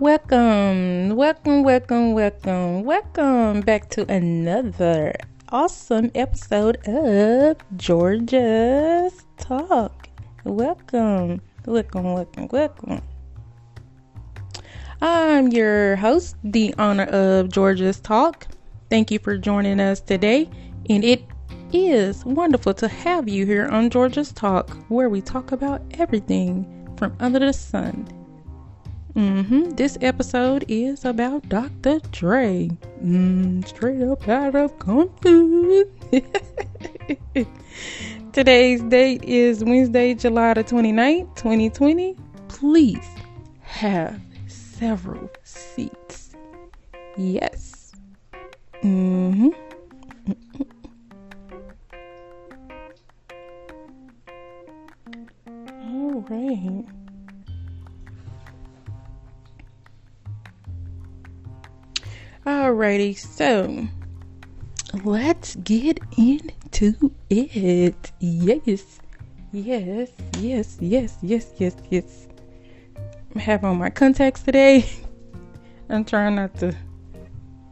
Welcome, welcome, welcome, welcome, welcome back to another awesome episode of Georgia's Talk. Welcome, welcome, welcome, welcome. I'm your host, the owner of Georgia's Talk. Thank you for joining us today, and it is wonderful to have you here on Georgia's Talk, where we talk about everything from under the sun Mm-hmm. This episode is about Dr. Dre. Mm, straight up out of Compton. Today's date is Wednesday, July the 29th, 2020. Please have several seats. Yes. Mm-hmm. All right. Alrighty, so let's get into it. Yes, yes, yes, yes, yes, yes, yes. I have on my contacts today. I'm trying not to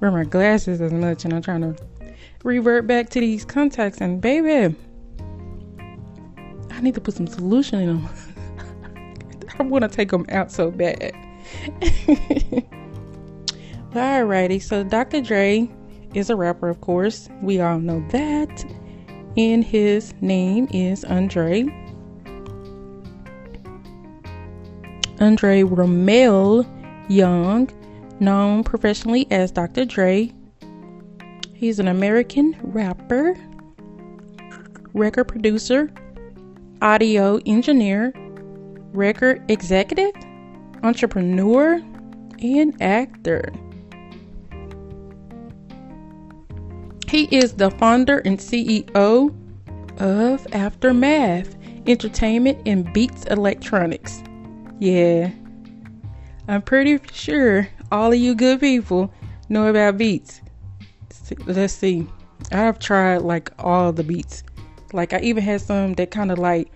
wear my glasses as much, and I'm trying to revert back to these contacts. And baby, I need to put some solution in them. I want to take them out so bad. Alrighty, so Dr. Dre is a rapper, of course. We all know that. And his name is Andre. Andre Romelle Young, known professionally as Dr. Dre. He's an American rapper, record producer, audio engineer, record executive, entrepreneur, and actor. He is the founder and CEO of Aftermath Entertainment and Beats Electronics. Yeah, I'm pretty sure all of you good people know about Beats. Let's see. I've tried like all the beats. Like I even had some that kind of like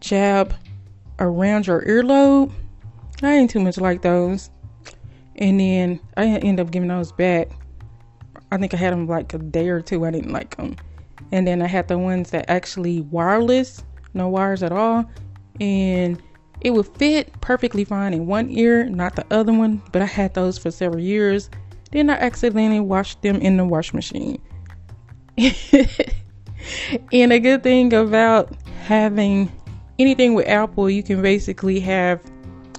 jab around your earlobe. I ain't too much like those. And then I end up giving those back I think I had them like a day or two. I didn't like them. And then I had the ones that actually wireless, no wires at all. And it would fit perfectly fine in one ear, not the other one. But I had those for several years. Then I accidentally washed them in the wash machine. and a good thing about having anything with Apple, you can basically have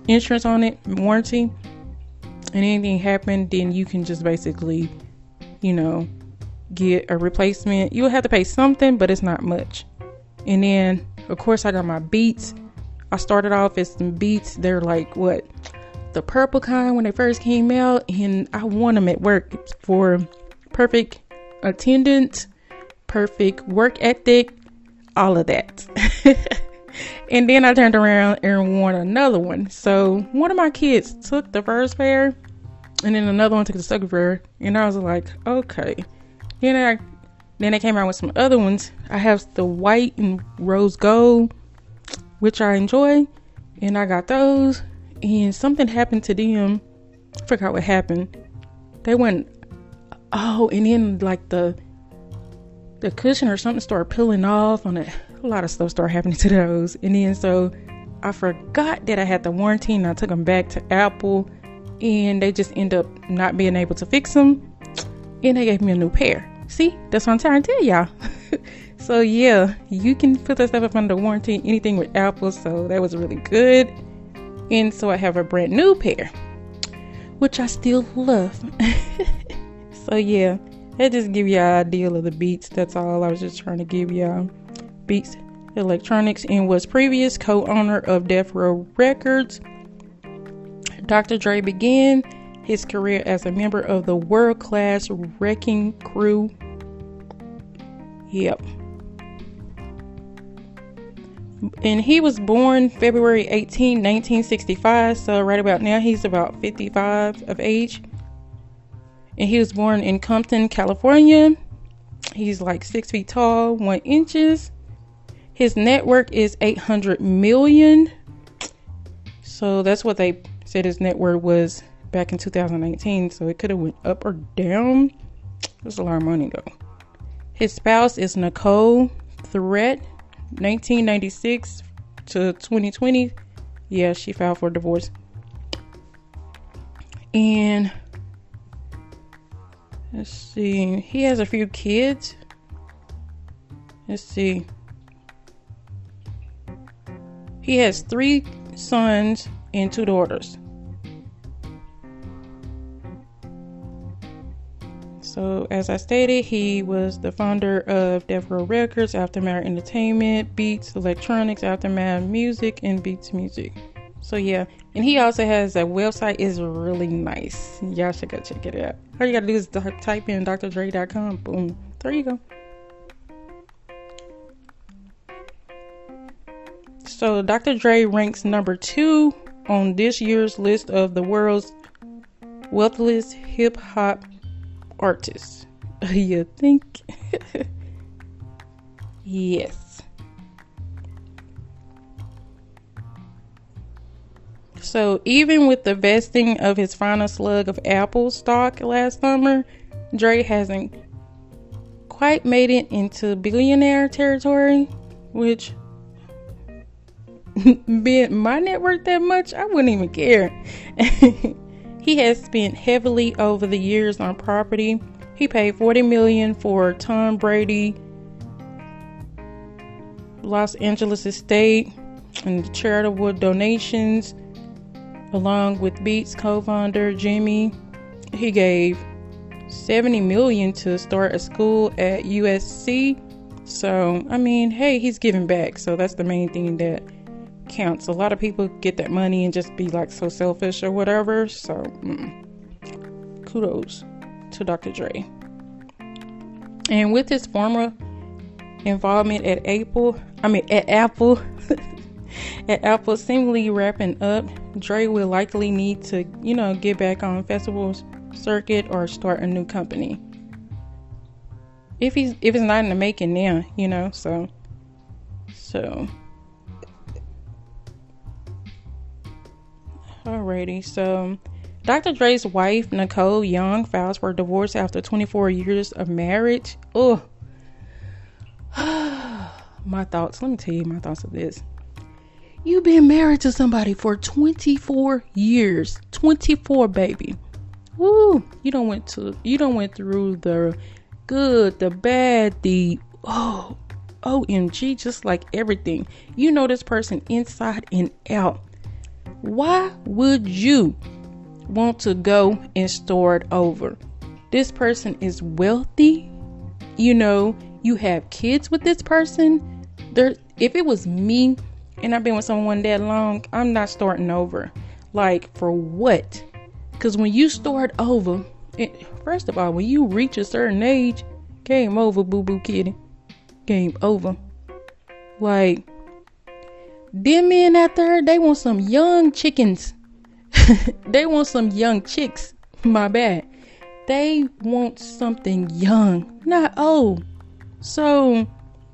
insurance on it, warranty. And anything happened, then you can just basically you know, get a replacement. You'll have to pay something, but it's not much. And then, of course, I got my beats. I started off as some beats. They're like what the purple kind when they first came out, and I won them at work for perfect attendance, perfect work ethic, all of that. and then I turned around and won another one. So one of my kids took the first pair and then another one took the second pair, and I was like, okay. Then I then they came out with some other ones. I have the white and rose gold, which I enjoy, and I got those. And something happened to them. I forgot what happened. They went oh, and then like the the cushion or something started peeling off on it. A lot of stuff started happening to those, and then so I forgot that I had the warranty, and I took them back to Apple and they just end up not being able to fix them and they gave me a new pair. See that's what i'm trying to tell y'all. So yeah you can put that stuff up under warranty anything with apple so that was really good. And so i have a brand new pair which i still love. So yeah that just give y'all an idea of the beats. That's all i was just trying to give y'all. Beats electronics and was previous co-owner of death row records Dr. Dre began his career as a member of the World Class Wreckin' Cru. Yep. And he was born February 18, 1965. So, right about now, he's about 55 of age. And he was born in Compton, California. He's like six feet tall, one inches. His network is 800 million. So, that's what they said his net worth was back in 2019, so it could have went up or down. That's a lot of money though. His spouse is Nicole Threatt, 1996 to 2020. Yeah, she filed for divorce. And let's see, he has a few kids. Let's see. He has three sons and two daughters. So, as I stated, he was the founder of Death Records, Aftermath Entertainment, Beats Electronics, Aftermath Music, and Beats Music. So, yeah, and he also has a website, is really nice. Y'all should go check it out. All you gotta do is type in drdre.com. Boom. There you go. So, Dr. Dre ranks number two on this year's list of the world's wealthiest hip hop artists. you think? yes. So, even with the vesting of his final slug of Apple stock last summer, Dre hasn't quite made it into billionaire territory, which being my net worth that much, I wouldn't even care. He has spent heavily over the years on property. He paid 40 million for Tom Brady Los Angeles estate and charitable donations along with Beats co-founder Jimmy. He gave 70 million to start a school at USC. So, I mean, hey, he's giving back. So that's the main thing that counts. A lot of people get that money and just be like so selfish or whatever. So, mm, kudos to Dr. Dre. And with his former involvement at Apple, I mean at Apple, at Apple seemingly wrapping up, Dre will likely need to, you know, get back on festivals circuit or start a new company. If he's if it's not in the making now, you know, so so Alrighty, so Dr. Dre's wife, Nicole Young, files for divorce after 24 years of marriage. Oh, my thoughts. Let me tell you my thoughts of this. You've been married to somebody for 24 years. 24, baby. Woo! You don't went to you don't went through the good, the bad, the oh OMG, just like everything. You know this person inside and out. Why would you want to go and start over? This person is wealthy. You know, you have kids with this person. There if it was me and I've been with someone that long, I'm not starting over. Like for what? Cuz when you start over, it, first of all, when you reach a certain age, game over, boo boo kitty. Game over. Like them men out there, they want some young chickens. they want some young chicks. My bad. They want something young, not old. So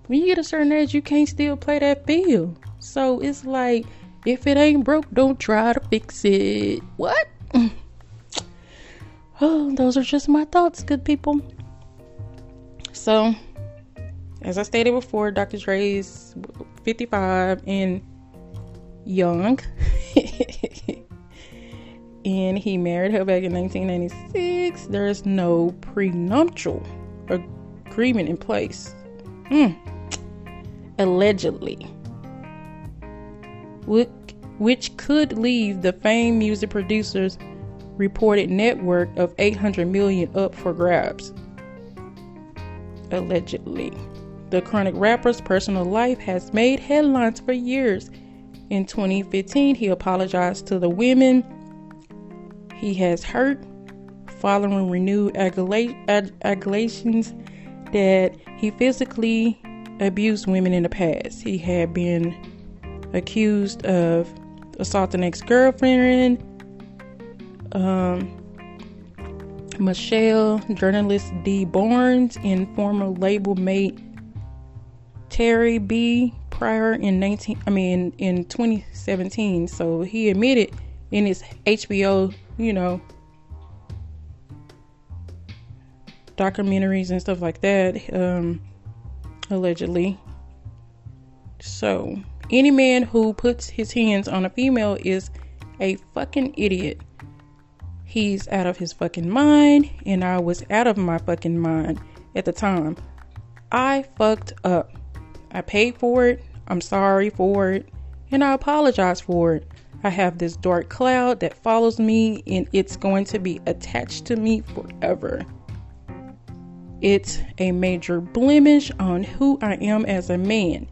when you get a certain age, you can't still play that field. So it's like, if it ain't broke, don't try to fix it. What? oh, those are just my thoughts, good people. So as I stated before, Dr. Dre is 55 and young. and he married her back in 1996. There's no prenuptial agreement in place. Mm. Allegedly. Which, which could leave the famed music producer's reported net worth of 800 million up for grabs. Allegedly. The chronic rapper's personal life has made headlines for years. In 2015, he apologized to the women he has hurt following renewed allegations that he physically abused women in the past. He had been accused of assaulting ex girlfriend, um, Michel'le, journalist Dee Barnes, and former label mate Tairrie B. Pryor in 19 I mean in 2017. So he admitted in his HBO, you know, documentaries and stuff like that, um, allegedly. So, any man who puts his hands on a female is a fucking idiot. He's out of his fucking mind, and I was out of my fucking mind at the time. I fucked up. I paid for it. I'm sorry for it. And I apologize for it. I have this dark cloud that follows me, and it's going to be attached to me forever. It's a major blemish on who I am as a man.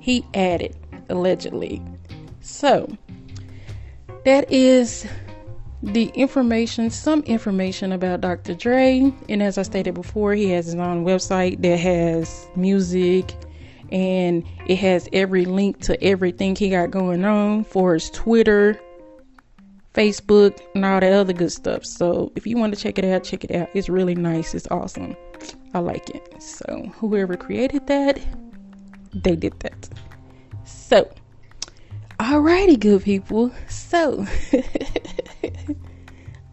He added, allegedly. So, that is the information, some information about Dr. Dre. And as I stated before, he has his own website that has music and it has every link to everything he got going on for his Twitter, Facebook, and all that other good stuff. So if you want to check it out, check it out. It's really nice. It's awesome. I like it. So whoever created that, they did that. So, alrighty, good people. So,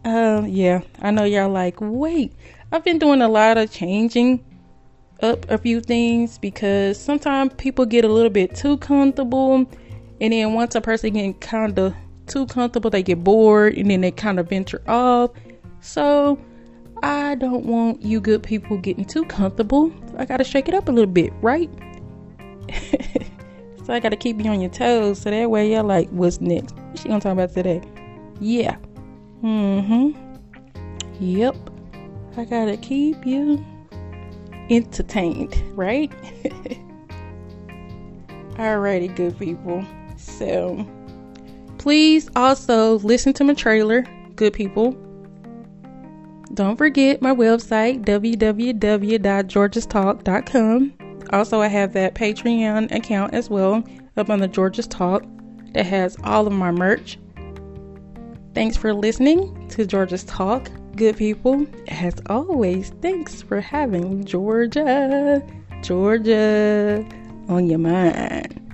um, yeah, I know y'all like, wait, I've been doing a lot of changing up a few things because sometimes people get a little bit too comfortable, and then once a person get kind of too comfortable, they get bored and then they kind of venture off. So, I don't want you good people getting too comfortable. I gotta shake it up a little bit, right? so I gotta keep you on your toes so that way you're like, what's next? What she gonna talk about today? Yeah. Mm-hmm. Yep. I gotta keep you entertained, right? Alrighty, good people. So please also listen to my trailer, good people. Don't forget my website, www.georgestalk.com. Also, I have that Patreon account as well up on the Georges Talk that has all of my merch. Thanks for listening to Georges Talk, good people. As always, thanks for having Georgia, Georgia on your mind.